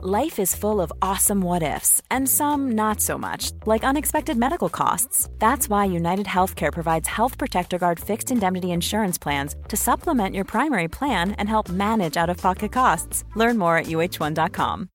Life is full of awesome what ifs, and some not so much, like unexpected medical costs. That's why United Healthcare provides Health Protector Guard fixed indemnity insurance plans to supplement your primary plan and help manage out of pocket costs. Learn more at uh1.com.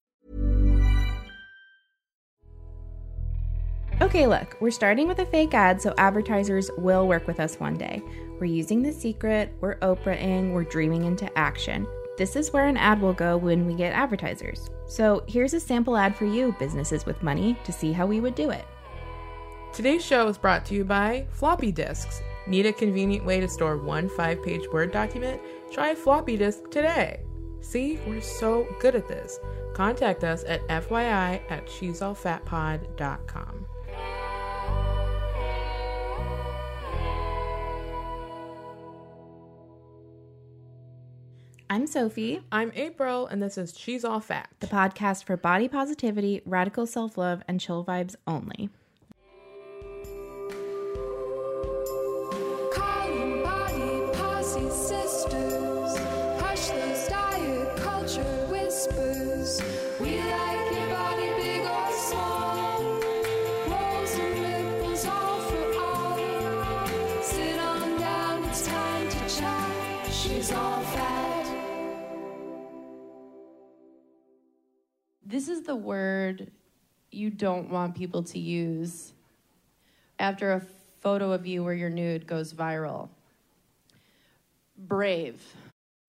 Okay, look, we're starting with a fake ad, so advertisers will work with us one day. We're using the secret, we're Oprahing, we're dreaming into action. This is where an ad will go when we get advertisers. So here's a sample ad for you, businesses with money, to see how we would do it. Today's show is brought to you by floppy disks. Need a convenient way to store one five page Word document? Try floppy disk today. See, we're so good at this. Contact us at FYI at she'sallfatpod.com. I'm Sophie, I'm April, and this is She's All Fat. the podcast for body positivity, radical self love, and chill vibes only. Calling body posse This is the word you don't want people to use after a photo of you where you're nude goes viral. Brave.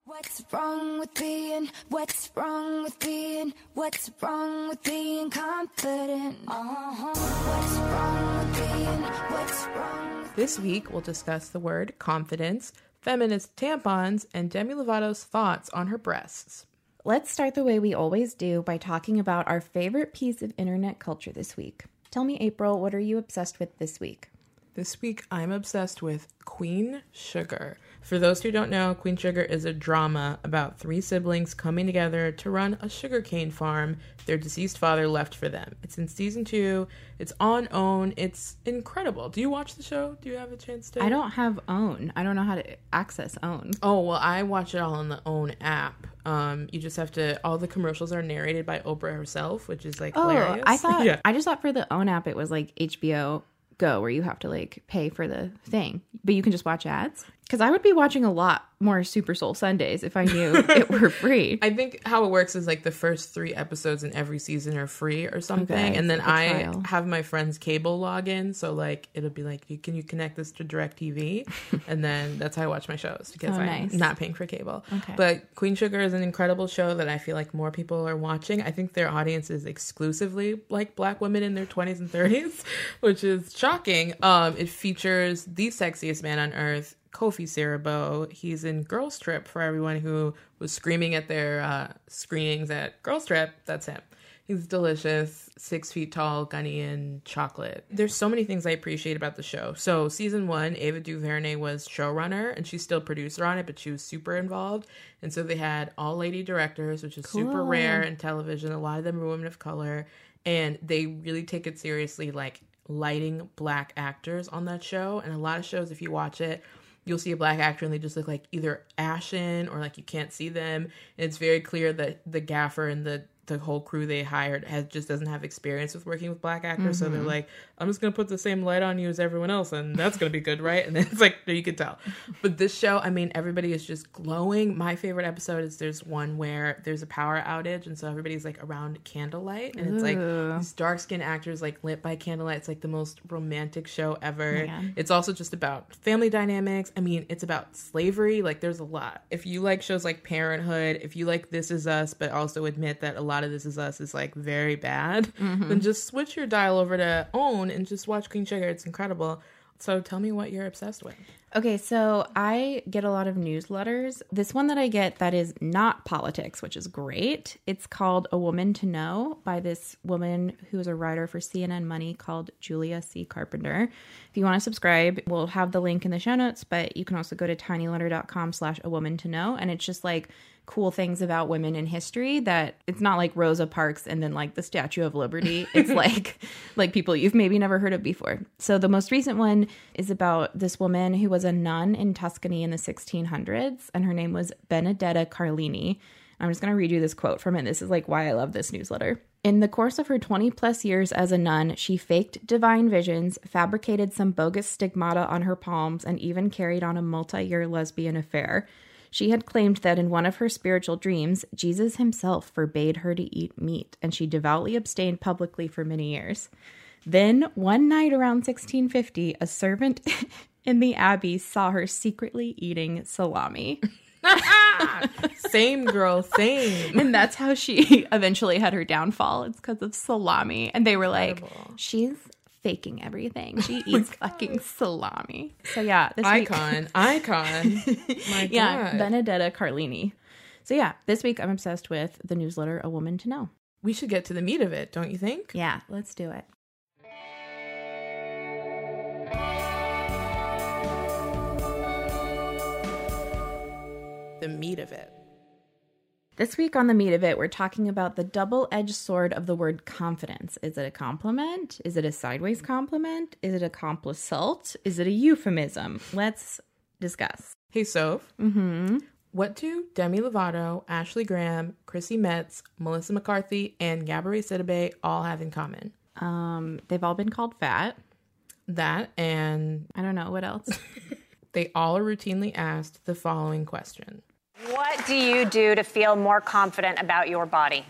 What's wrong with being? What's wrong with being? What's wrong with being confident? Uh-huh. What's wrong with being? What's wrong with This week, we'll discuss the word confidence, feminist tampons, and Demi Lovato's thoughts on her breasts. Let's start the way we always do by talking about our favorite piece of internet culture this week. Tell me, April, what are you obsessed with this week? This week, I'm obsessed with Queen Sugar. For those who don't know, Queen Sugar is a drama about three siblings coming together to run a sugarcane farm their deceased father left for them. It's in season two, it's on OWN, it's incredible. Do you watch the show? Do you have a chance to? I don't have OWN. I don't know how to access OWN. Oh, well, I watch it all on the OWN app. Um, you just have to, all the commercials are narrated by Oprah herself, which is like Oh, hilarious. I thought yeah. I just thought for the OWN app it was like HBO Go where you have to like pay for the thing, but you can just watch ads. Because I would be watching a lot more Super Soul Sundays if I knew it were free. I think how it works is like the first three episodes in every season are free or something, Okay, and then I trial. have my friend's cable login, so like it'll be like, you can you connect this to Directv, and then that's how I watch my shows because Oh, I'm nice. not paying for cable. Okay. But Queen Sugar is an incredible show that I feel like more people are watching. I think their audience is exclusively like black women in their 20s and 30s, which is shocking. Um, it features the sexiest man on earth. Kofi Siriboe. He's in Girls Trip for everyone who was screaming at their uh, screenings at Girls Trip. That's him. He's delicious, six feet tall, Ghanaian chocolate. There's so many things I appreciate about the show. So, season one, Ava DuVernay was showrunner and she's still producer on it, but she was super involved. And so they had all lady directors, which is super rare in television. A lot of them are women of color. And they really take it seriously, like lighting black actors on that show. And a lot of shows, if you watch it, you'll see a black actor and they just look like either ashen or like you can't see them. And it's very clear that the gaffer and the the whole crew they hired has just doesn't have experience with working with black actors. So they're mm-hmm. like, I'm just gonna put the same light on you as everyone else, and that's gonna be good, right? And then it's like you can tell. But this show, I mean, everybody is just glowing. My favorite episode is there's one where there's a power outage, and so everybody's like around candlelight, and it's like these dark skinned actors like lit by candlelight. It's like the most romantic show ever. Man. It's also just about family dynamics. I mean, it's about slavery. Like, there's a lot. If you like shows like Parenthood, if you like This Is Us, but also admit that a lot of This Is Us is like very bad, mm-hmm. then just switch your dial over to OWN and just watch Queen Sugar. It's incredible. So tell me what you're obsessed with. Okay, so I get a lot of newsletters. This one that I get that is not politics, which is great. It's called A Woman to Know by this woman who is a writer for CNN Money called Julia C. Carpenter. If you want to subscribe, we'll have the link in the show notes, but you can also go to tinyletter.com slash a woman to know. And it's just like cool things about women in history that it's not like Rosa Parks and then like the Statue of Liberty. It's like like people you've maybe never heard of before. So the most recent one is about this woman who was a nun in Tuscany in the 1600s and her name was Benedetta Carlini. I'm just going to read you this quote from it. This is like why I love this newsletter. In the course of her 20 plus years as a nun, she faked divine visions, fabricated some bogus stigmata on her palms, and even carried on a multi year lesbian affair. She had claimed that in one of her spiritual dreams, Jesus himself forbade her to eat meat, and she devoutly abstained publicly for many years. Then, one night around 1650, a servant in the abbey saw her secretly eating salami. Same girl, same. And that's how she eventually had her downfall. It's because of salami. And they were like, she's faking everything. She oh eats fucking salami. So, yeah, this week- Icon, icon. My yeah, Benedetta Carlini. So, yeah, this week I'm obsessed with the newsletter A Woman to Know. we should get to the meat of it, don't you think? Yeah, let's do it. The meat of it. This week on the meat of it, we're talking about the double edged sword of the word confidence. Is it a compliment? Is it a sideways compliment? Is it a complisult? Is it a euphemism? Let's discuss. Hey, Soph. Mm-hmm. What do Demi Lovato, Ashley Graham, Chrissy Metz, Melissa McCarthy, and Gabourey Sidibe all have in common? Um, they've all been called fat. That and I don't know what else. they all are routinely asked the following question. What do you do to feel more confident about your body?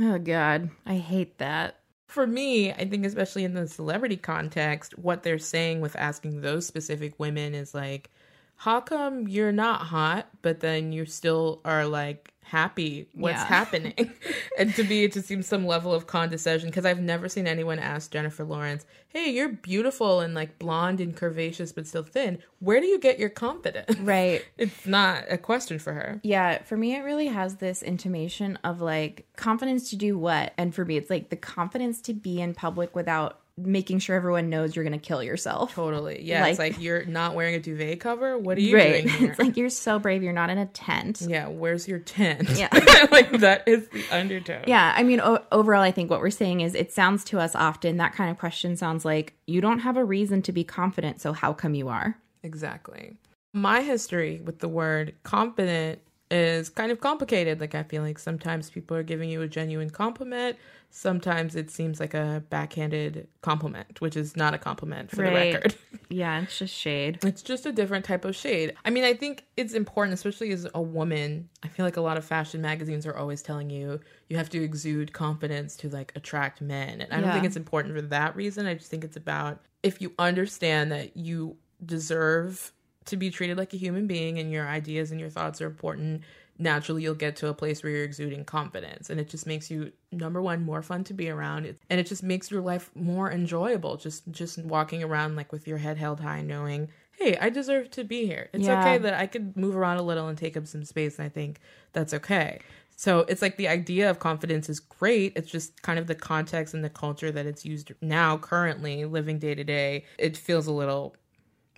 oh God, I hate that. For me, I think especially in the celebrity context, what they're saying with asking those specific women is like, how come you're not hot, but then you still are like happy? What's Yeah. happening? and to me, it just seems some level of condescension because I've never seen anyone ask Jennifer Lawrence, hey, you're beautiful and like blonde and curvaceous, but still thin. Where do you get your confidence? Right. It's not a question for her. Yeah, for me, it really has this intimation of like confidence to do what? And for me, it's like the confidence to be in public without making sure everyone knows you're going to kill yourself. Totally. Yeah. it's Like- like you're not wearing a duvet cover. What are you right. doing here? It's like you're so brave. You're not in a tent. Yeah, where's your tent? Yeah. like that is the undertone. Yeah, I mean, o- overall, I think what we're saying is it sounds to us often that kind of question sounds like you don't have a reason to be confident, so how come you are? Exactly. My history with the word confident is kind of complicated. Like I feel like sometimes people are giving you a genuine compliment. Sometimes it seems like a backhanded compliment, which is not a compliment for the record. Yeah, it's just shade. It's just a different type of shade. I mean, I think it's important, especially as a woman. I feel like a lot of fashion magazines are always telling you you have to exude confidence to like attract men. And I don't Yeah. think it's important for that reason. I just think it's about if you understand that you deserve to be treated like a human being and your ideas and your thoughts are important, naturally you'll get to a place where you're exuding confidence. And it just makes you number one more fun to be around. And it just makes your life more enjoyable. Just just walking around like with your head held high knowing, hey, I deserve to be here. It's Yeah. okay that I could move around a little and take up some space and I think that's okay. So it's like the idea of confidence is great. It's just kind of the context and the culture that it's used now, currently, living day to day. It feels a little,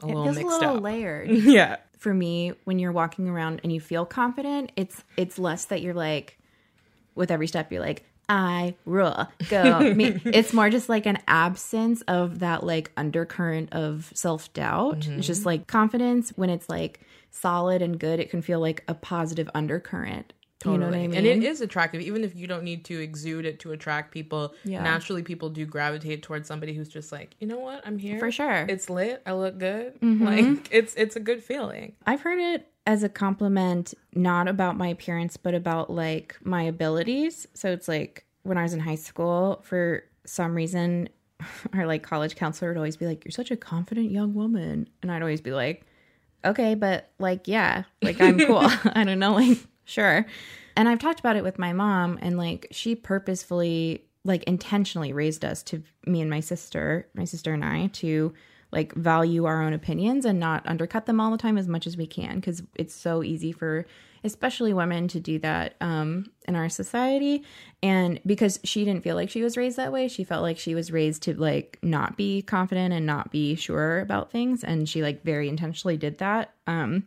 a It little feels a mixed little up. layered. yeah, For me, when you're walking around and you feel confident, it's it's less that you're like, with every step, you're like, I rule, go me. It's more just like an absence of that like undercurrent of self doubt. Mm-hmm. It's just like confidence when it's like solid and good. It can feel like a positive undercurrent. You know what I Totally. mean? And it is attractive, even if you don't need to exude it to attract people. Yeah. Naturally, people do gravitate towards somebody who's just like, you know what, I'm here For sure. It's lit. I look good. Mhm. Like it's it's a good feeling. I've heard it as a compliment, not about my appearance, but about like my abilities. So it's like when I was in high school, for some reason, our like college counselor would always be like, You're such a confident young woman. And I'd always be like, Okay, but like, yeah, like I'm cool. I don't know, like, sure. And I've talked about it with my mom, and like, she purposefully, like, intentionally raised us to me and my sister, my sister and I, to like value our own opinions and not undercut them all the time as much as we can because it's so easy for especially women to do that um, in our society and because she didn't feel like she was raised that way she felt like she was raised to like not be confident and not be sure about things and she like very intentionally did that um,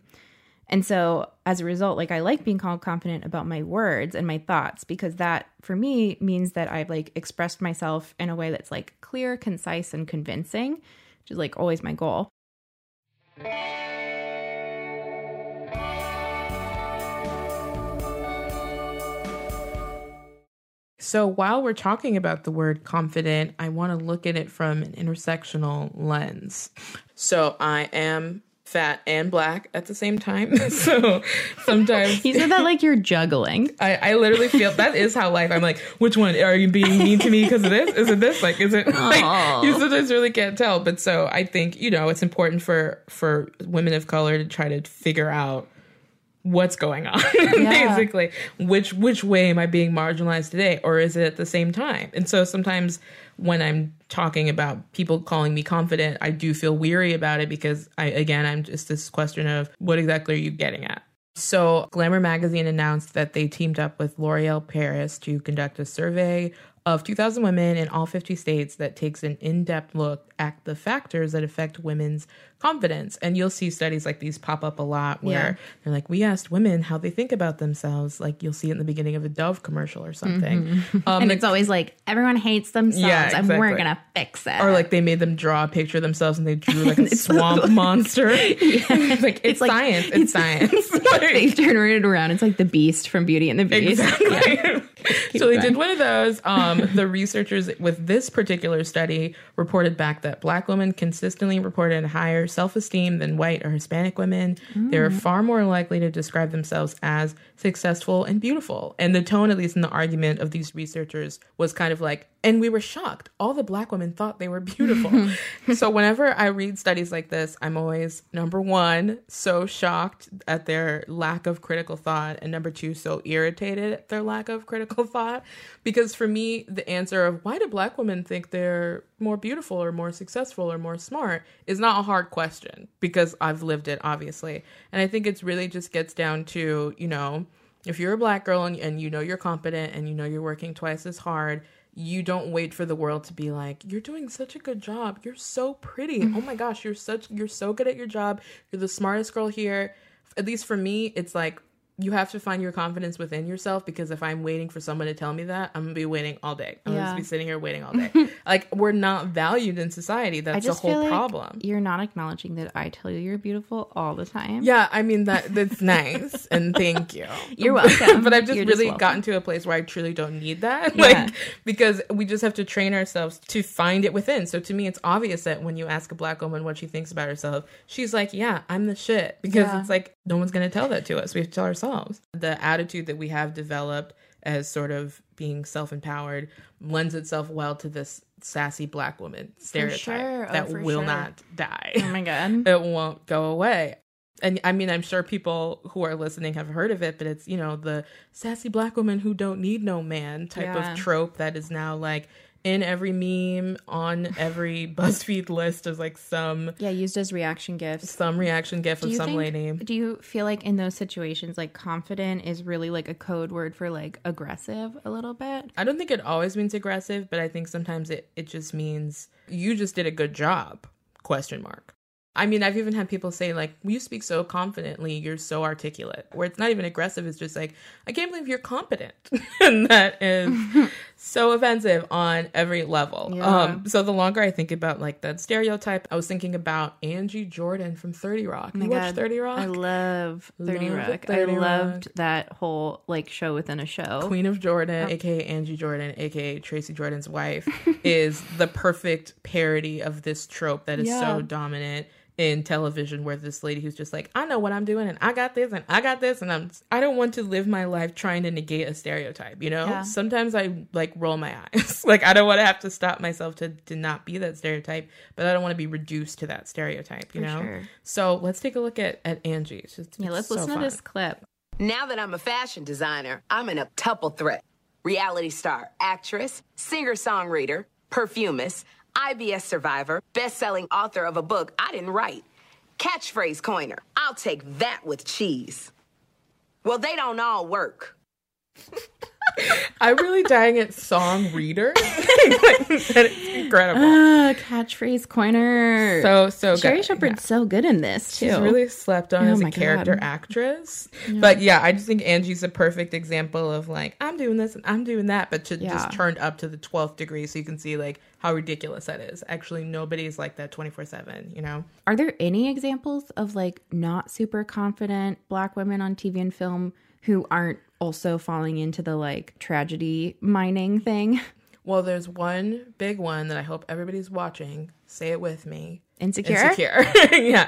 and so as a result, like I like being called confident about my words and my thoughts because that for me means that I've like expressed myself in a way that's like clear, concise, and convincing, which is like always my goal. So while we're talking about the word confident, I want to look at it from an intersectional lens. So I am fat and black at the same time. so sometimes You said that like you're juggling. I, I literally feel that is how life. I'm like, which one are you being mean to me because of this? Is it this? Like, is it like you sometimes really can't tell? But so I think you know it's important for for women of color to try to figure out what's going on basically. Which which way am i being marginalized today or is it at the same time? And so sometimes when i'm talking about people calling me confident i do feel weary about it because i again i'm just this question of what exactly are you getting at? So glamour magazine announced that they teamed up with l'oreal paris to conduct a survey of 2000 women in all 50 states that takes an in-depth look at the factors that affect women's confidence and you'll see studies like these pop up a lot where Yeah. they're like we asked women how they think about themselves like you'll see it in the beginning of a dove commercial or something um, and it's always like everyone hates themselves Yeah, and we're gonna fix it. or like they made them draw a picture of themselves and they drew like a swamp monster like it's, like- science it's, science they turn it around. It's like the beast from Beauty and the Beast. Exactly. So they did one of those. Um, the researchers with this particular study reported back that black women consistently reported higher self esteem than white or Hispanic women. They Mm. were far more likely to describe themselves as successful and beautiful. And the tone, at least in the argument of these researchers, was kind of like, and we were shocked. All the black women thought they were beautiful. so whenever I read studies like this, I'm always number one, so shocked at their lack of critical thought, and number two, so irritated at their lack of critical thought. Because for me, the answer of why do black women think they're more beautiful or more successful or more smart is not a hard question because I've lived it, obviously. And I think it's really just gets down to, you know, if you're a black girl and, and you know you're competent and you know you're working twice as hard, you don't wait for the world to be like, you're doing such a good job. You're so pretty. Mm-hmm. Oh my gosh, you're such you're so good at your job. You're the smartest girl here. At least for me, it's like you have to find your confidence within yourself because if I'm waiting for someone to tell me that, I'm gonna be waiting all day. I'm gonna just be sitting here waiting all day. like we're not valued in society. That's the whole like problem. you're not acknowledging that I tell you you're beautiful all the time. Yeah, I mean that that's nice and thank you. You're welcome. but I've just You're really welcome. gotten to a place where I truly don't need that. Yeah. Like because we just have to train ourselves to find it within. So to me it's obvious that when you ask a black woman what she thinks about herself, she's like, "Yeah, I'm the shit." Because Yeah. it's like no one's going to tell that to us. We have to tell ourselves. The attitude that we have developed as sort of being self-empowered lends itself well to this sassy black woman stereotype sure. Oh, that will sure. not die Oh my god. it won't go away. And I mean, I'm sure people who are listening have heard of it, but it's, you know, the sassy black woman who don't need no man type Yeah. of trope that is now like in every meme, on every BuzzFeed list as like some Yeah, used as reaction gifts. some reaction gif of some think- lady. Do you feel like in those situations, like confident is really like a code word for like aggressive a little bit? I don't think it always means aggressive, but I think sometimes it, it just means you just did a good job. Question mark. I mean, I've even had people say like, "You speak so confidently, you're so articulate." Where it's not even aggressive; it's just like, "I can't believe you're competent," and that is so offensive on every level. Yeah. Um, so the longer I think about like that stereotype, I was thinking about Angie Jordan from Thirty Rock. Oh you watch God, Thirty Rock? I love 30 Love Rock. 30 I Rock. loved that whole like show within a show. Queen of Jordan, aka Angie Jordan, aka Tracy Jordan's wife, is the perfect parody of this trope that is Yeah. so dominant in television where this lady who's just like, I know what I'm doing and I got this and I got this and I'm I don't want to live my life trying to negate a stereotype, you know? Yeah. Sometimes I like roll my eyes. like I don't want to have to stop myself to to not be that stereotype, but I don't want to be reduced to that stereotype, you For know? sure. So let's take a look at at Angie. It's just, Yeah, it's let's so listen fun. to this clip. Now that I'm a fashion designer, I'm in a tuple threat. Reality star, actress, singer songwriter, perfumist, IBS survivor, best selling author of a book I didn't write, catchphrase coiner. I'll take that with cheese. Well, they don't all work. I'm really dying at song reader. it's incredible. Ah, catchphrase coiner. So so Sherri good. Shepherd's so good in this too. She's really slept on Oh as a character God. actress. But yeah, I just think Angie's a perfect example of like, I'm doing this and I'm doing that, but to Yeah. just turned up to the 12th degree so you can see like how ridiculous that is. Actually, nobody's like that 24 7, you know? Are there any examples of like not super confident black women on TV and film who aren't also falling into the like tragedy mining thing. Well, there's one big one that I hope everybody's watching. Say it with me. Insecure? Insecure. yeah.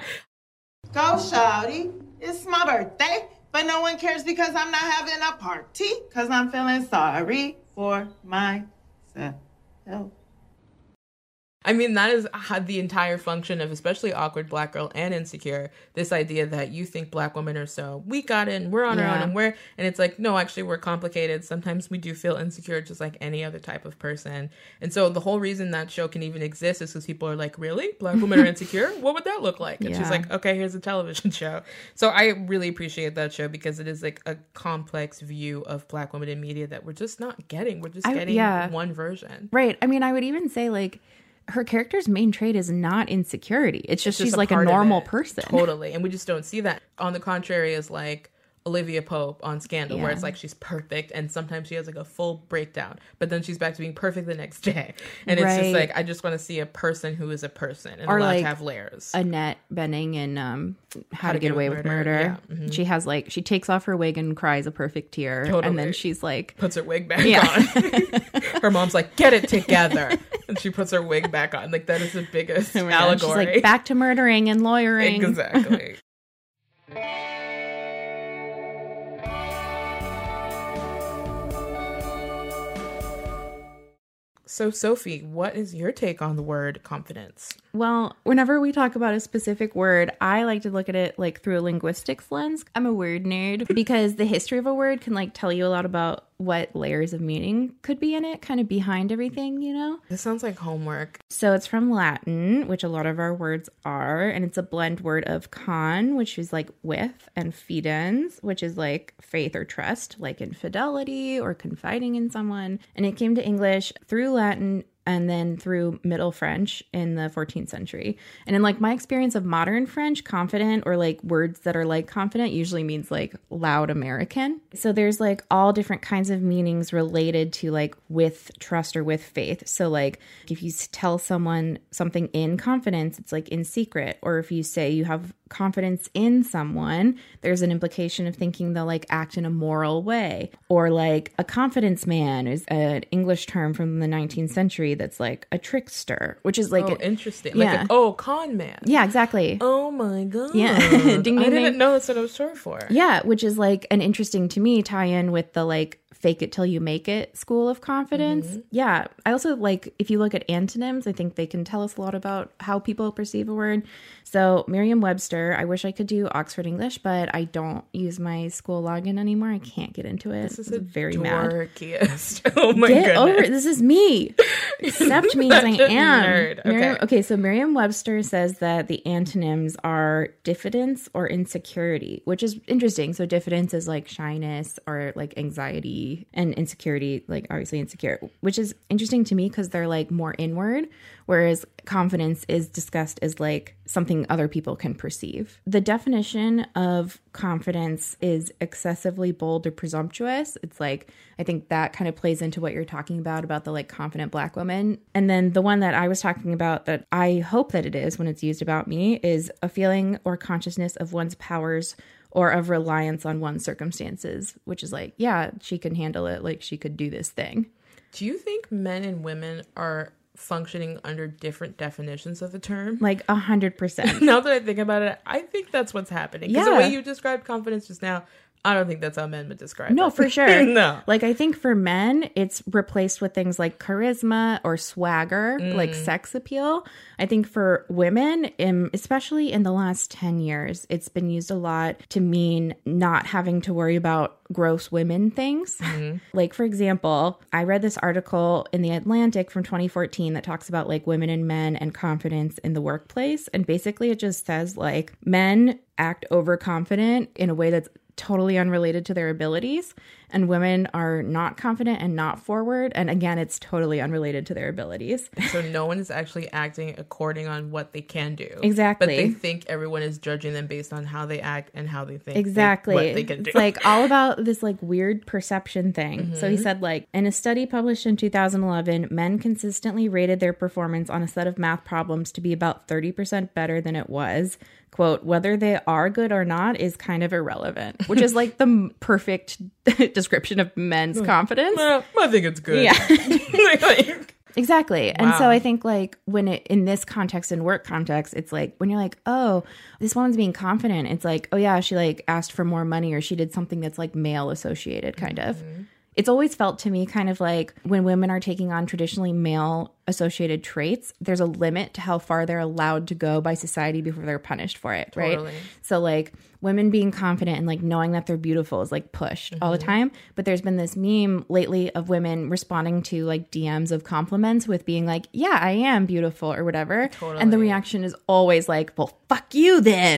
Go, Shouty. It's my birthday, but no one cares because I'm not having a party because I'm feeling sorry for myself. I mean, that is how the entire function of especially awkward black girl and insecure. This idea that you think black women are so we got it and we're on our own and we're and it's like no, actually we're complicated. Sometimes we do feel insecure just like any other type of person. And so the whole reason that show can even exist is because people are like, really, black women are insecure? what would that look like? And she's like, okay, here's a television show. So I really appreciate that show because it is like a complex view of black women in media that we're just not getting. We're just I- getting yeah. one version. Right. I mean, I would even say like her character's main trait is not insecurity. It's just just she's a like a normal person. Totally. And we just don't see that. On the contrary, is like Olivia Pope on Scandal, where it's like she's perfect and sometimes she has like a full breakdown, but then she's back to being perfect the next day. And it's just like, I just want to see a person who is a person and Or, allowed like, to have layers. Annalise Keating in um, How, to Get, Away with Murder. Yeah, mhm. She has like she takes off her wig and cries a perfect tear, and then she's like, puts her wig back Yeah. on. her mom's like, get it together. and she puts her wig back on. Like, that is the biggest oh my she's allegory. like back to murdering and lawyering. Exactly. So, Sophie, what is your take on the word confidence? Well, whenever we talk about a specific word, I like to look at it like through a linguistics lens. I'm a word nerd because the history of a word can like tell you a lot about what layers of meaning could be in it, kind of behind everything, you know? This sounds like homework. So it's from Latin, which a lot of our words are, and it's a blend word of con, which is like with, and fidens, which is like faith or trust, like infidelity or confiding in someone. And it came to English through Latin and then through Middle French in the 14th century. And in like my experience of modern French, confident or like words that are like confident usually means like loud American. So there's like all different kinds of meanings related to like with trust or with faith. So like if you tell someone something in confidence, it's like in secret. Or if you say you have confidence in someone, there's an implication of thinking they'll like act in a moral way. Or like a confidence man is an English term from the 19th century that's like a trickster, which is like oh, a- interesting. yeah. Like, a, oh, con man. yeah, exactly. Oh my god. Yeah. Ding, ding, I didn't ding. know that's what I was short for. Yeah, which is like an interesting to me tie in with the like fake it till you make it school of confidence. Mm-hmm. Yeah. I also like if you look at antonyms, I think they can tell us a lot about how people perceive a word. So, Merriam-Webster, I wish I could do Oxford English, but I don't use my school login anymore. I can't get into it. This is very mad. dorkiest. Oh my Get goodness. over it. This is me. Accept me as I am. nerd. Merriam- Okay. okay, so Merriam Webster says that the antonyms are diffidence or insecurity, which is interesting. So, diffidence is like shyness or like anxiety, and insecurity, like obviously insecure, which is interesting to me because they're like more inward, whereas confidence is discussed as like something other people can perceive. The definition of confidence is excessively bold or presumptuous. It's like, I think that kind of plays into what you're talking about, about the like confident black woman. And then the one that I was talking about that I hope that it is when it's used about me is a feeling or consciousness of one's powers or of reliance on one's circumstances, which is like, yeah, she can handle it. Like she could do this thing. Do you think men and women are functioning under different definitions of the term? Like a hundred percent. now that I think about it, I think that's what's happening. Because the way you described confidence just now, I don't think that's how men would describe No, it. No, for sure. no. Like I think for men, it's replaced with things like charisma or swagger, like sex appeal. I think for women, um, especially in the last 10 years, it's been used a lot to mean not having to worry about gross women things. like for example, I read this article in the Atlantic from 2014 that talks about like women and men and confidence in the workplace and basically it just says like men act overconfident in a way that's totally unrelated to their abilities and women are not confident and not forward and again it's totally unrelated to their abilities So no one is actually acting according on what they can do. Exactly. But they think everyone is judging them based on how they act and how they think they- exactly what they can do. it's like all about this like weird perception thing so he Mm-hmm. said like in a study published in 2011 men consistently rated their performance on a set of math problems to be about 30% better than it was quote, whether they are good or not is kind of irrelevant, which is like the perfect description of men's hmm. confidence. Well, I think it's good. Yeah. Exactly. And so I think like when it in this context in work context, it's like when you're like, "Oh, this woman's being confident." It's like, "Oh yeah, she like asked for more money or she did something that's like male associated kind of." Mm-hmm. It's always felt to me kind of like when women are taking on traditionally male associated traits, there's a limit to how far they're allowed to go by society before they're punished for it, Totally. right? So like women being confident and like knowing that they're beautiful is like pushed all the mm-hmm. time. But there's been this meme lately of women responding to like DMs of compliments with being like, "Yeah, I am beautiful" or whatever. And the reaction is always like, "Well, fuck you then."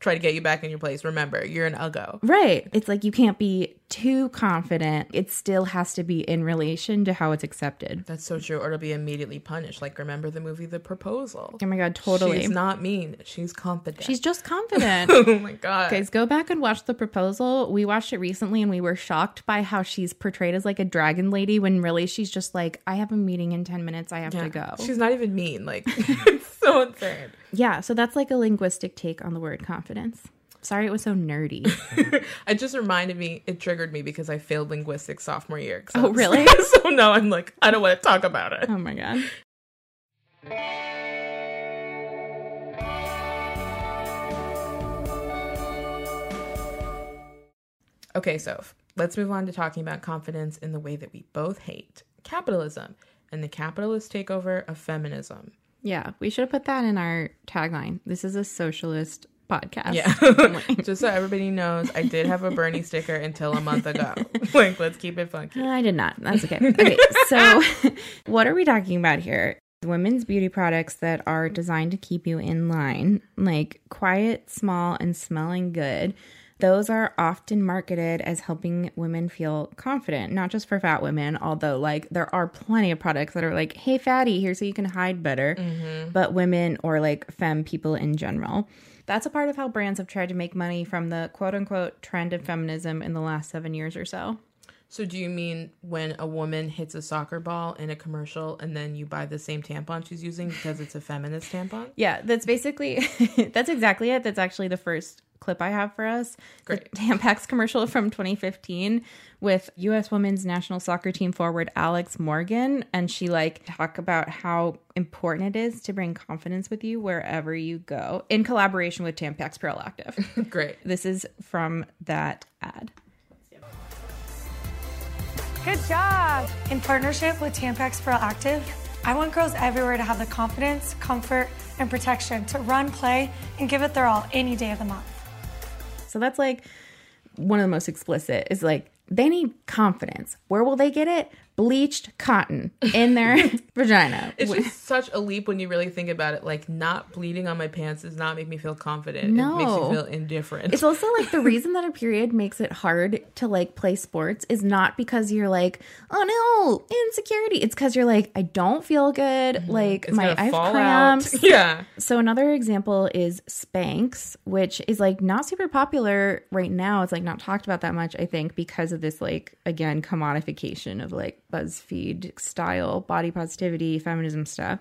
try to get you back in your place. Remember, you're an uggo. Right. It's like you can't be too confident. It still has to be in relation to how it's accepted. That's so true. Or it'll be immediately punished. Like, remember the movie The Proposal? Oh my god, totally. She's not mean. She's confident. She's just confident. oh my god. Guys, go back and watch The Proposal. We watched it recently and we were shocked by how she's portrayed as like a dragon lady when really she's just like, I have a meeting in 10 minutes. I have Yeah. to go. She's not even mean. Like, it's so insane. Yeah, so that's like a linguistic take on the word confidence. Sorry it was so nerdy. It just reminded me, it triggered me because I failed linguistics sophomore year. Oh, really? so now I'm like, I don't want to talk about it. oh my god. Okay, so let's move on to talking about confidence in the way that we both hate capitalism and the capitalist takeover of feminism. Yeah, we should have put that in our tagline. This is a socialist podcast. Yeah. Just so everybody knows, I did have a Bernie sticker until a month ago. like, let's keep it funky. I did not. That's okay. Okay, so what are we talking about here? Women's beauty products that are designed to keep you in line, like quiet, small, and smelling good. Those are often marketed as helping women feel confident, not just for fat women, although, like, there are plenty of products that are like, hey, fatty, here so you can hide better, mm-hmm. but women or like femme people in general. That's a part of how brands have tried to make money from the quote unquote trend of feminism in the last seven years or so. So, do you mean when a woman hits a soccer ball in a commercial and then you buy the same tampon she's using because it's a feminist tampon? Yeah, that's basically that's exactly it. That's actually the first clip I have for us. Great. The Tampax commercial from 2015 with US women's national soccer team forward Alex Morgan and she like talk about how important it is to bring confidence with you wherever you go in collaboration with Tampax Proactive. Great. this is from that ad. Good job! In partnership with Tampax Proactive, I want girls everywhere to have the confidence, comfort, and protection to run, play, and give it their all any day of the month. So that's like one of the most explicit is like they need confidence. Where will they get it? Bleached cotton in their vagina. It's just such a leap when you really think about it. Like not bleeding on my pants does not make me feel confident. It makes No. me feel indifferent. It's also like the reason that a period makes it hard to like play sports is not because you're like, oh no, insecurity. It's because you're like, I don't feel good. Like Mm-hmm. It's my I have fall out. cramps. Yeah. So another example is Spanx, which is like not super popular right now. It's like not talked about that much, I think, because of this like again commodification of like BuzzFeed style body positivity, feminism stuff.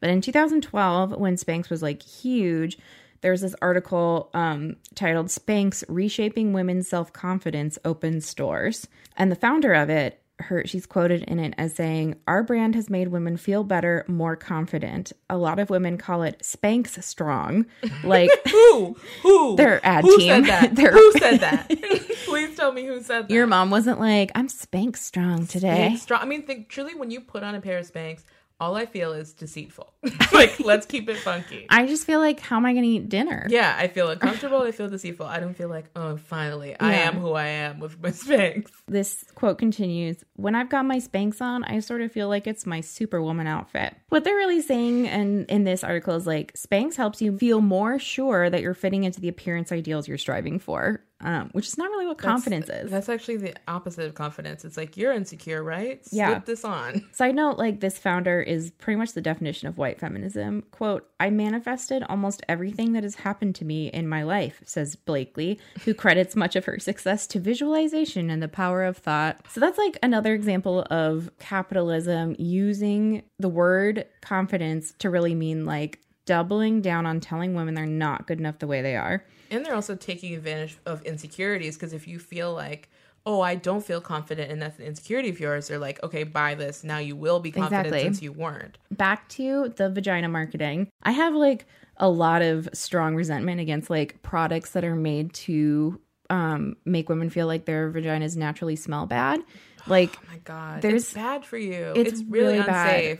But in 2012, when Spanx was like huge, there was this article um, titled "Spanx Reshaping Women's Self Confidence Opens Stores," and the founder of it her she's quoted in it as saying our brand has made women feel better more confident a lot of women call it spanx strong like who who their ad who team said that? Their- Who said that? Please tell me who said that. your mom wasn't like i'm spanx strong today Spanx strong. I mean, think truly when you put on a pair of Spanx, all I feel is deceitful. like, let's keep it funky. i just feel like how am i gonna eat dinner Yeah, I feel uncomfortable. I feel deceitful. I don't feel like, oh, finally, I am who I am with my Spanx. This quote continues When I've got my Spanx on, I sort of feel like it's my superwoman outfit. What they're really saying in, in this article is like Spanx helps you feel more sure that you're fitting into the appearance ideals you're striving for, um, which is not really what confidence That's- is. That's actually the opposite of confidence. It's like you're insecure, right? Yeah. Slip this on. Side note, like this founder is pretty much the definition of white feminism. Quote, I manifested almost everything that has happened to me in my life, says Blakely, who credits much of her success to visualization and the power of thought. So that's like another example of capitalism using the word confidence to really mean like doubling down on telling women they're not good enough the way they are. And they're also taking advantage of insecurities because if you feel like, oh, I don't feel confident and that's an insecurity of yours, they're like, okay, buy this. Now you will be confident Exactly. since you weren't. back to the vagina marketing. I have like a lot of strong resentment against like products that are made to um make women feel like their vaginas naturally smell bad. Like Oh my God. There's- it's bad for you. it's, It's, really, unsafe.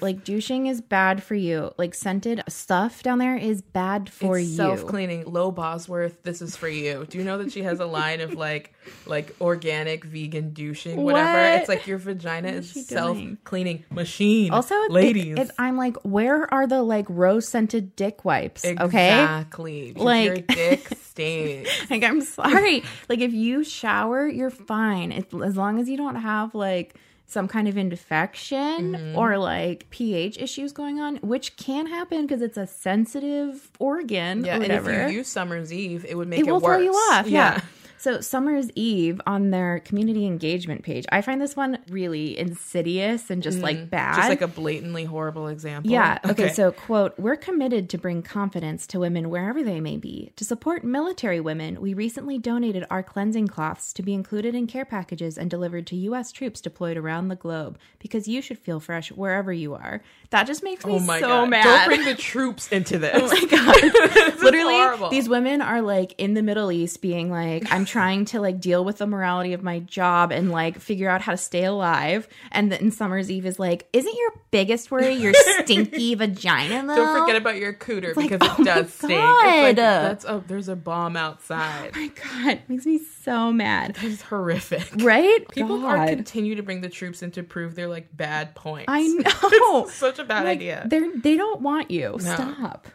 bad. Like douching is bad for you. Like scented stuff down there is bad for it's you. self cleaning. Lo Bosworth, this is for you. Do you know that she has a line of like like organic vegan douching, whatever? What? It's like your vagina is is self cleaning machine. Also, ladies. it- I'm like, where are the like rose scented dick wipes? Okay, Exactly. Like- your dick like I'm sorry. like if you shower, you're fine. It, as long as you don't have like some kind of infection Mm-hmm. or like pH issues going on, which can happen because it's a sensitive organ Yeah, and if you use Summer's Eve, it would make it it, will worse. throw you off. Yeah. So Summer's Eve on their community engagement page, I find this one really insidious and just like bad. Mm-hmm. Just like a blatantly horrible example. Yeah. Okay. So, quote, we're committed to bring confidence to women wherever they may be. To support military women, we recently donated our cleansing cloths to be included in care packages and delivered to U.S. troops deployed around the globe because you should feel fresh wherever you are. That just makes me Oh my so god! mad. Don't bring the troops into this. Oh my god! Literally, these women are like in the Middle East, being like, "I'm trying to like deal with the morality of my job and like figure out how to stay alive." And then Summer's Eve is like, "Isn't your biggest worry your stinky vagina?" Though? Don't forget about your cooter like, because oh it my does stink. It's like, that's oh, there's a bomb outside. Oh my god, it makes me so mad. That is horrific. Right? People are God. continue to bring the troops in to prove their like bad points. I know. It's such a bad Like, idea. They're they don't want you. Stop.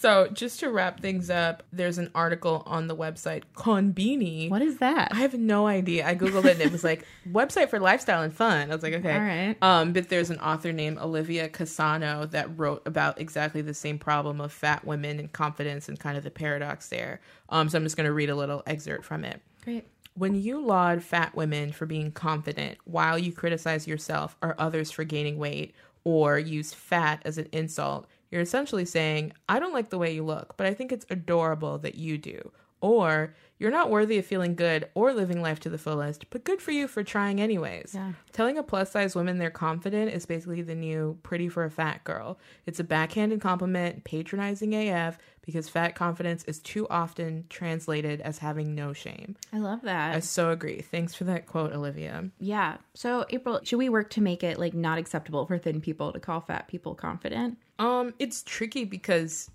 So, just to wrap things up, there's an article on the website Konbini. What is that? I have no idea. I googled it and it was like website for lifestyle and fun. I was like, okay, All right. Um, but there's an author named Olivia Casano that wrote about exactly the same problem of fat women and confidence and kind of the paradox there. Um, so I'm just going to read a little excerpt from it. Great. When you laud fat women for being confident while you criticize yourself or others for gaining weight or use fat as an insult, you're essentially saying, I don't like the way you look, but I think it's adorable that you do. Or you're not worthy of feeling good or living life to the fullest, but good for you for trying anyways. Yeah. Telling a plus size woman they're confident is basically the new pretty for a fat girl. It's a backhanded compliment, patronizing AF, because fat confidence is too often translated as having no shame. I love that. I so agree. Thanks for that quote, Olivia. Yeah. So, April, should we work to make it like not acceptable for thin people to call fat people confident? Um, it's tricky because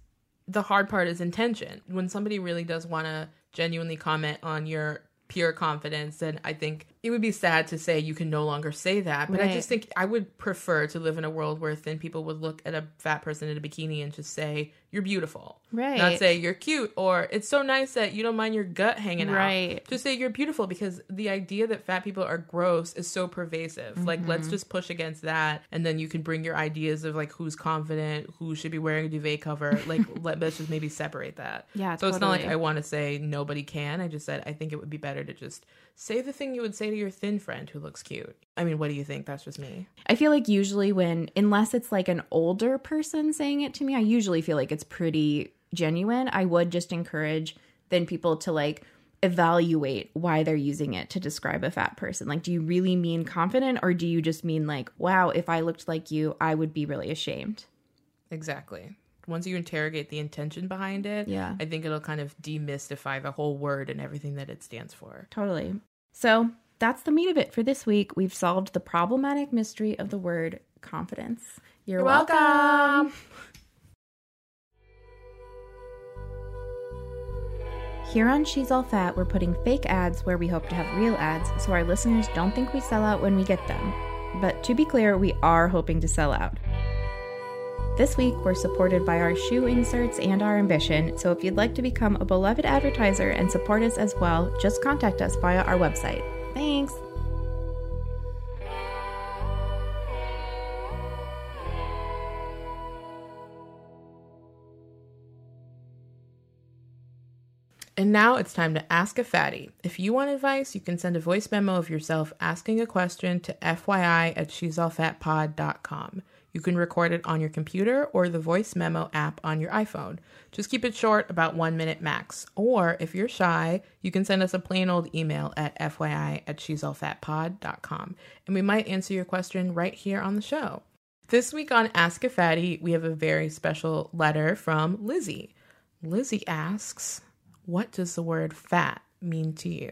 the hard part is intention. When somebody really does want to genuinely comment on your pure confidence, then I think it would be sad to say you can no longer say that. But I just think I would prefer to live in a world where thin people would look at a fat person in a bikini and just say, You're beautiful. Right. Not say you're cute or it's so nice that you don't mind your gut hanging out. Right. Just say you're beautiful because the idea that fat people are gross is so pervasive. Like let's Mhm. just push against that and then you can bring your ideas of like who's confident, who should be wearing a duvet cover. Like let, let's just maybe separate that. Yeah, So it's not like. I want to say nobody can. I just said I think it would be better to just say the thing you would say to your thin friend who looks cute. I mean, what do you think? That's just me. I feel like usually when, unless it's like an older person saying it to me, I usually feel like it's pretty genuine. I would just encourage then people to like evaluate why they're using it to describe a fat person. Like, do you really mean confident or do you just mean like, wow, if I looked like you, I would be really ashamed? Exactly. Once you interrogate the intention behind it, Yeah. I think it'll kind of demystify the whole word and everything that it stands for. Totally. So that's the meat of it for this week. We've solved the problematic mystery of the word confidence. You're, You're welcome. welcome. Here on She's All Fat, we're putting fake ads where we hope to have real ads so our listeners don't think we sell out when we get them. But to be clear, we are hoping to sell out. This week, we're supported by our shoe inserts and our ambition, so if you'd like to become a beloved advertiser and support us as well, just contact us via our website. Thanks! And now it's time to ask a fatty. If you want advice, you can send a voice memo of yourself asking a question to FYI at she'sallfatpod.com. You can record it on your computer or the voice memo app on your iPhone. Just keep it short, about one minute max. Or if you're shy, you can send us a plain old email at FYI at she'sallfatpod.com. And we might answer your question right here on the show. This week on Ask a Fatty, we have a very special letter from Lizzie. Lizzie asks, What does the word fat mean to you?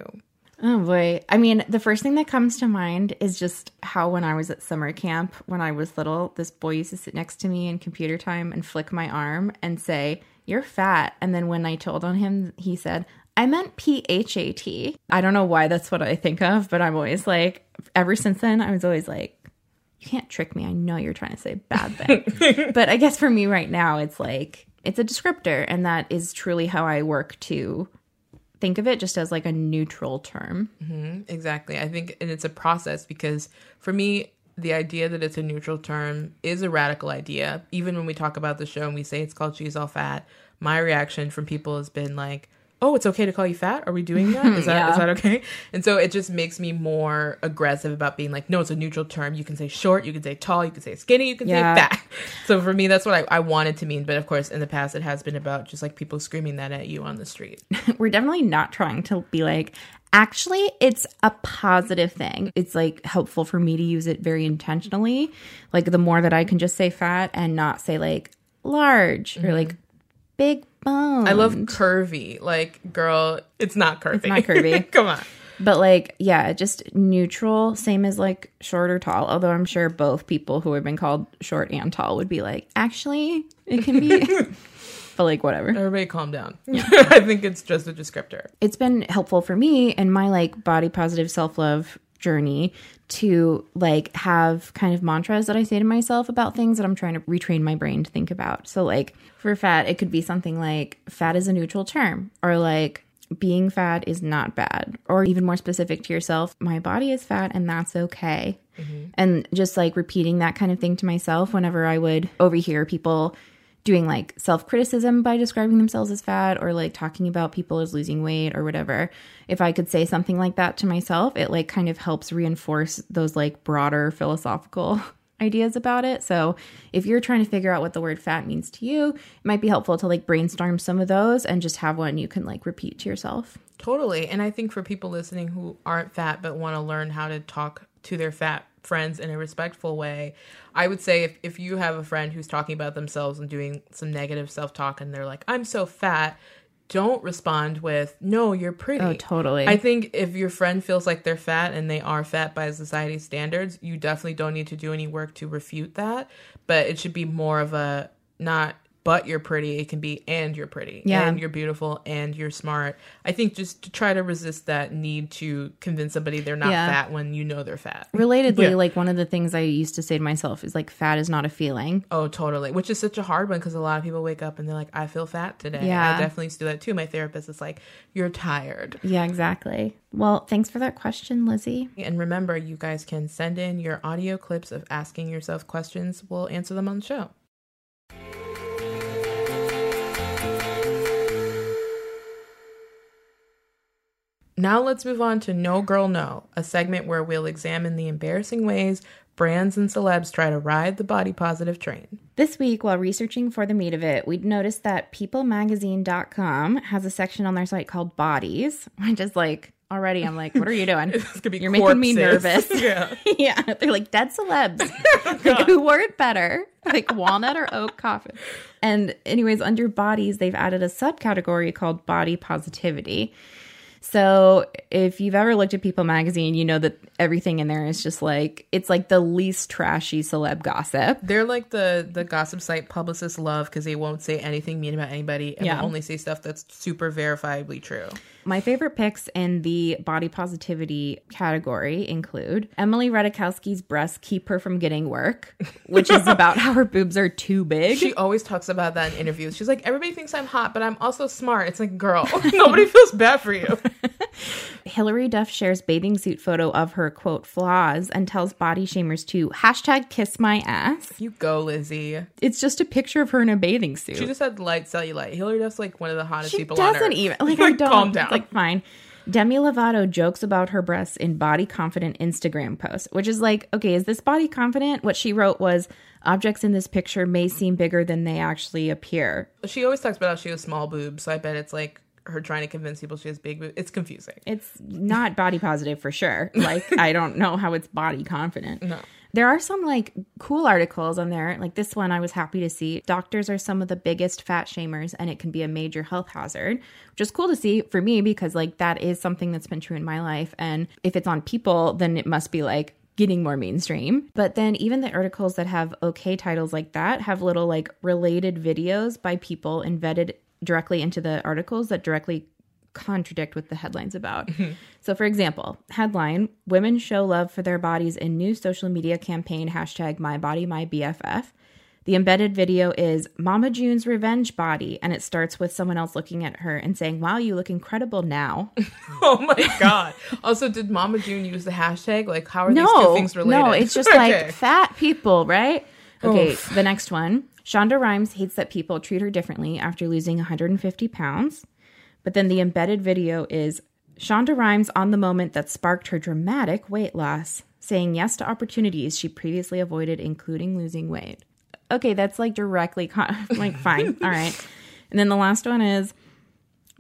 Oh boy. I mean, the first thing that comes to mind is just how when I was at summer camp when I was little, this boy used to sit next to me in computer time and flick my arm and say, You're fat. And then when I told on him, he said, I meant P H A T. I don't know why that's what I think of, but I'm always like, ever since then, I was always like, you can't trick me. I know you're trying to say bad thing. but I guess for me right now, it's like, it's a descriptor. And that is truly how I work to think of it just as like a neutral term. hmm exactly. I think, and it's a process because for me, the idea that it's a neutral term is a radical idea. Even when we talk about the show and we say it's called She's All Fat, my reaction from people has been like, oh, it's okay to call you fat? Are we doing that? Is that is Yeah. that okay? And so it just makes me more aggressive about being like, no, it's a neutral term. You can say short, you can say tall, you can say skinny, you can Yeah. say fat. So for me, that's what I, I wanted to mean. But of course, in the past, it has been about just like people screaming that at you on the street. We're definitely not trying to be like, actually, it's a positive thing. It's like helpful for me to use it very intentionally. Like the more that I can just say fat and not say like large or mm-hmm. like big bone. I love curvy. Like, girl, it's not curvy. It's not curvy. Come on. But like, yeah, just neutral, same as like short or tall. Although I'm sure both people who have been called short and tall would be like, actually, it can be. but like, whatever. Everybody calm down. I think it's just a descriptor. It's been helpful for me and my like body positive self love journey to like have kind of mantras that I say to myself about things that I'm trying to retrain my brain to think about. So like for fat, it could be something like fat is a neutral term or like being fat is not bad or even more specific to yourself, my body is fat and that's okay. Mm-hmm. And just like repeating that kind of thing to myself whenever I would overhear people doing like self criticism by describing themselves as fat or like talking about people as losing weight or whatever. If I could say something like that to myself, it like kind of helps reinforce those like broader philosophical ideas about it. So if you're trying to figure out what the word fat means to you, it might be helpful to like brainstorm some of those and just have one you can like repeat to yourself. Totally. And I think for people listening who aren't fat but want to learn how to talk to their fat friends in a respectful way, I would say if, if you have a friend who's talking about themselves and doing some negative self talk and they're like, I'm so fat, don't respond with, no, you're pretty. Oh, totally. I think if your friend feels like they're fat and they are fat by society's standards, you definitely don't need to do any work to refute that. But it should be more of a not but you're pretty. It can be and you're pretty. Yeah. And you're beautiful and you're smart. I think just to try to resist that need to convince somebody they're not Yeah. fat when you know they're fat. Relatedly, Yeah. like one of the things I used to say to myself is like, fat is not a feeling. Oh, totally. Which is such a hard one because a lot of people wake up and they're like, I feel fat today. Yeah. I definitely used to do that too. My therapist is like, You're tired. Yeah, exactly. Well, thanks for that question, Lizzie. And remember, you guys can send in your audio clips of asking yourself questions. We'll answer them on the show. Now let's move on to No Girl No, a segment where we'll examine the embarrassing ways brands and celebs try to ride the body positive train. This week, while researching for the meat of it, we'd noticed that peoplemagazine.com has a section on their site called Bodies, which is like, already I'm like, what are you doing? You're making me nervous. Yeah. yeah. They're like dead celebs. Oh, like, who wore it better? Like walnut or oak coffin. And, anyways, under bodies, they've added a subcategory called body positivity. So, if you've ever looked at People magazine, you know that everything in there is just like, it's like the least trashy celeb gossip. They're like the the gossip site publicists love because they won't say anything mean about anybody and Yeah. they only say stuff that's super verifiably true. My favorite picks in the body positivity category include Emily Ratajkowski's breasts keep her from getting work, which is about how her boobs are too big. She always talks about that in interviews. She's like, everybody thinks I'm hot, but I'm also smart. It's like, girl, nobody feels bad for you. Hilary Duff shares bathing suit photo of her quote flaws and tells body shamers to hashtag kiss my ass. You go, Lizzie. It's just a picture of her in a bathing suit. She just had light cellulite. Hilary Duff's like one of the hottest She people on doesn't earth. even like, I don't calm down. Like fine. Demi Lovato jokes about her breasts in body confident Instagram posts, which is like, okay, is this body confident? What she wrote was objects in this picture may seem bigger than they actually appear. she always talks about how she has small boobs, so I bet it's like her trying to convince people she has big boobs. It's confusing. It's not body positive for sure. Like I don't know how it's body confident. No. There are some like cool articles on there. Like this one I was happy to see. Doctors are some of the biggest fat shamers and it can be a major health hazard, which is cool to see for me because like that is something that's been true in my life and if it's on people then it must be like getting more mainstream. But then even the articles that have okay titles like that have little like related videos by people embedded directly into the articles that directly contradict what the headline's about. Mm-hmm. So, for example, headline Women show love for their bodies in new social media campaign hashtag My Body, My BFF. The embedded video is Mama June's revenge body, and it starts with someone else looking at her and saying, Wow, you look incredible now. Oh my god. also, did Mama June use the hashtag? Like, how are these two things related? no, it's just Okay. like fat people, right? Okay, Oof. the next one. Shonda Rhimes hates that people treat her differently after losing 150 pounds. But then the embedded video is Shonda Rhimes on the moment that sparked her dramatic weight loss, saying yes to opportunities she previously avoided, including losing weight. Okay, that's like directly, con- like, fine. All right. And then the last one is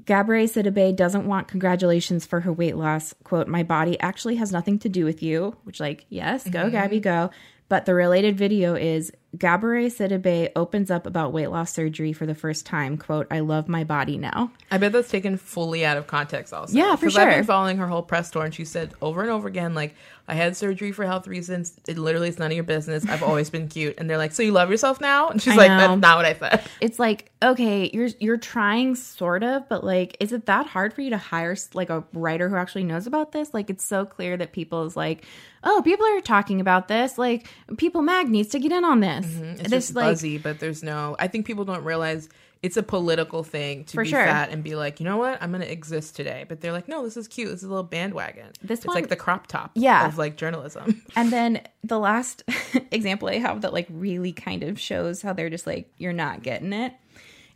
Gabourey Sidibe doesn't want congratulations for her weight loss. Quote, my body actually has nothing to do with you, which, like, yes, go, Mhm. Gabby, go. But the related video is Gabourey Sidibe opens up about weight loss surgery for the first time. Quote, I love my body now. I bet that's taken fully out of context also. Yeah, for 'Cause I've sure. been following her whole press tour and she said over and over again, like, I had surgery for health reasons. It literally is none of your business. I've always been cute. And they're like, So you love yourself now? And she's I like, know. That's not what I said. It's like, okay, you're you're trying sort of, but like, is it that hard for you to hire like a writer who actually knows about this? Like, it's so clear that people is like, oh, people are talking about this. Like, People Mag needs to get in on this. Mm-hmm. It's This, just like, buzzy, but there's no. I think people don't realize it's a political thing to be sure. fat and be like, you know what, I'm gonna exist today. But they're like, no, this is cute. This is a little bandwagon. This it's one- like the crop top, Yeah. of like journalism. And then the last example I have that like really kind of shows how they're just like you're not getting it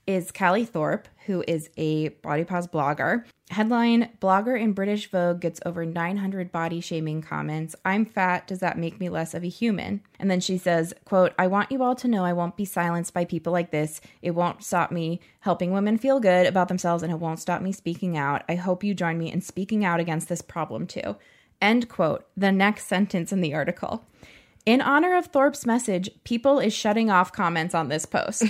is Callie Thorpe, who is a body pos blogger. Headline Blogger in British Vogue gets over 900 body shaming comments. I'm fat. Does that make me less of a human? And then she says, quote, I want you all to know I won't be silenced by people like this. It won't stop me helping women feel good about themselves and it won't stop me speaking out. I hope you join me in speaking out against this problem too. End quote. The next sentence in the article In honor of Thorpe's message, people is shutting off comments on this post.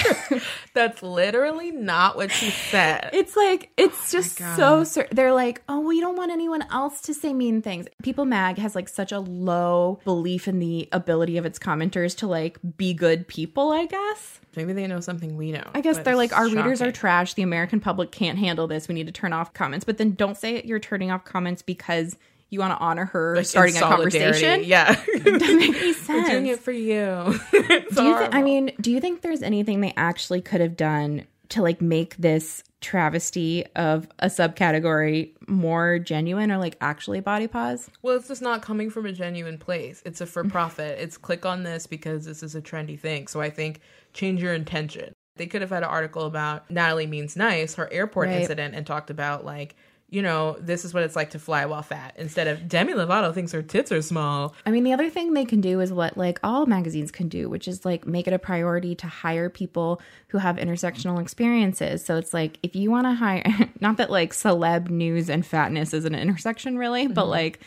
That's literally not what she said. It's like it's oh just so cer- they're like, "Oh, we don't want anyone else to say mean things." People Mag has like such a low belief in the ability of its commenters to like be good people, I guess. Maybe they know something we know. I guess they're like, our readers are trash. The American public can't handle this. We need to turn off comments. But then don't say you're turning off comments because you want to honor her Like, starting a conversation. Yeah. doesn't make any We're sense. doing it for you. do you think? I mean, do you think there's anything they actually could have done to like make this travesty of a subcategory more genuine or like actually body pos? Well, it's just not coming from a genuine place. It's a for profit. it's click on this because this is a trendy thing. So I think change your intention. They could have had an article about Natalie Means Nice, her airport Right. incident, and talked about like, you know, this is what it's like to fly while fat instead of Demi Lovato thinks her tits are small. I mean, the other thing they can do is what like all magazines can do, which is like make it a priority to hire people who have intersectional experiences. So it's like if you want to hire, not that like celeb news and fatness is an intersection really, but Mhm. like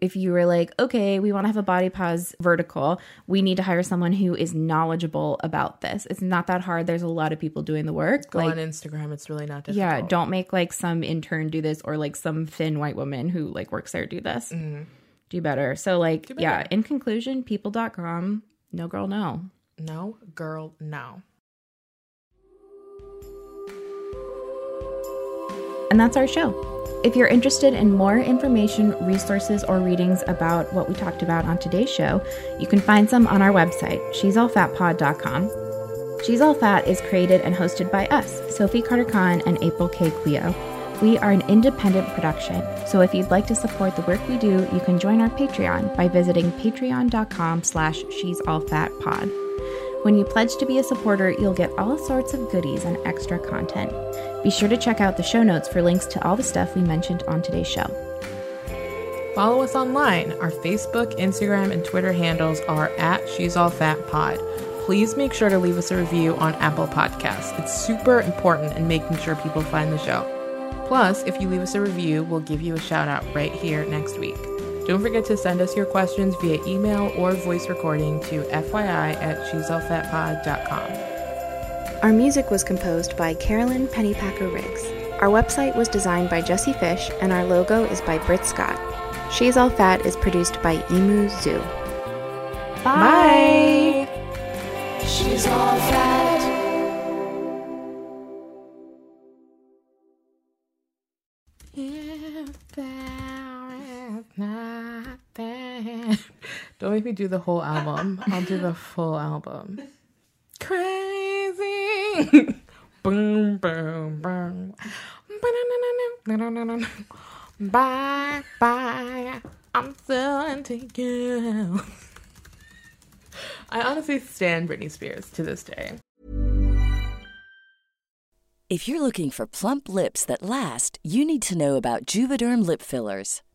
if you were like, okay, we want to have a body pos vertical, we need to hire someone who is knowledgeable about this. It's not that hard. There's a lot of people doing the work. Go like, on Instagram. It's really not difficult. yeah, don't make like some intern do this or like some thin white woman who like works there do this. Mhm. Do better. So like Do yeah, in conclusion, people.com, no girl no. No, girl, no. And that's our show. If you're interested in more information, resources, or readings about what we talked about on today's show, you can find some on our website, she'sallfatpod.com. She's All Fat is created and hosted by us, Sophie Carter Kahn and April K. Quioh. We are an independent production, so if you'd like to support the work we do, you can join our Patreon by visiting patreon.com slash she's all fat pod. When you pledge to be a supporter, you'll get all sorts of goodies and extra content. Be sure to check out the show notes for links to all the stuff we mentioned on today's show. Follow us online. Our Facebook, Instagram, and Twitter handles are at She's All Fat Pod. Please make sure to leave us a review on Apple Podcasts. It's super important in making sure people find the show. Plus, if you leave us a review, we'll give you a shout out right here next week. Don't forget to send us your questions via email or voice recording to FYI at she'sallfatpod.com. Our music was composed by Carolyn Pennypacker Riggs. Our website was designed by Jesse Fish, and our logo is by Britt Scott. She's All Fat is produced by Emu Zoo. Bye. She's all fat. Don't make me do the whole album. I'll do the full album. Crazy. boom, boom, boom. Bye, bye. I'm so into you. I honestly stand Britney Spears to this day. If you're looking for plump lips that last, you need to know about Juvederm lip fillers.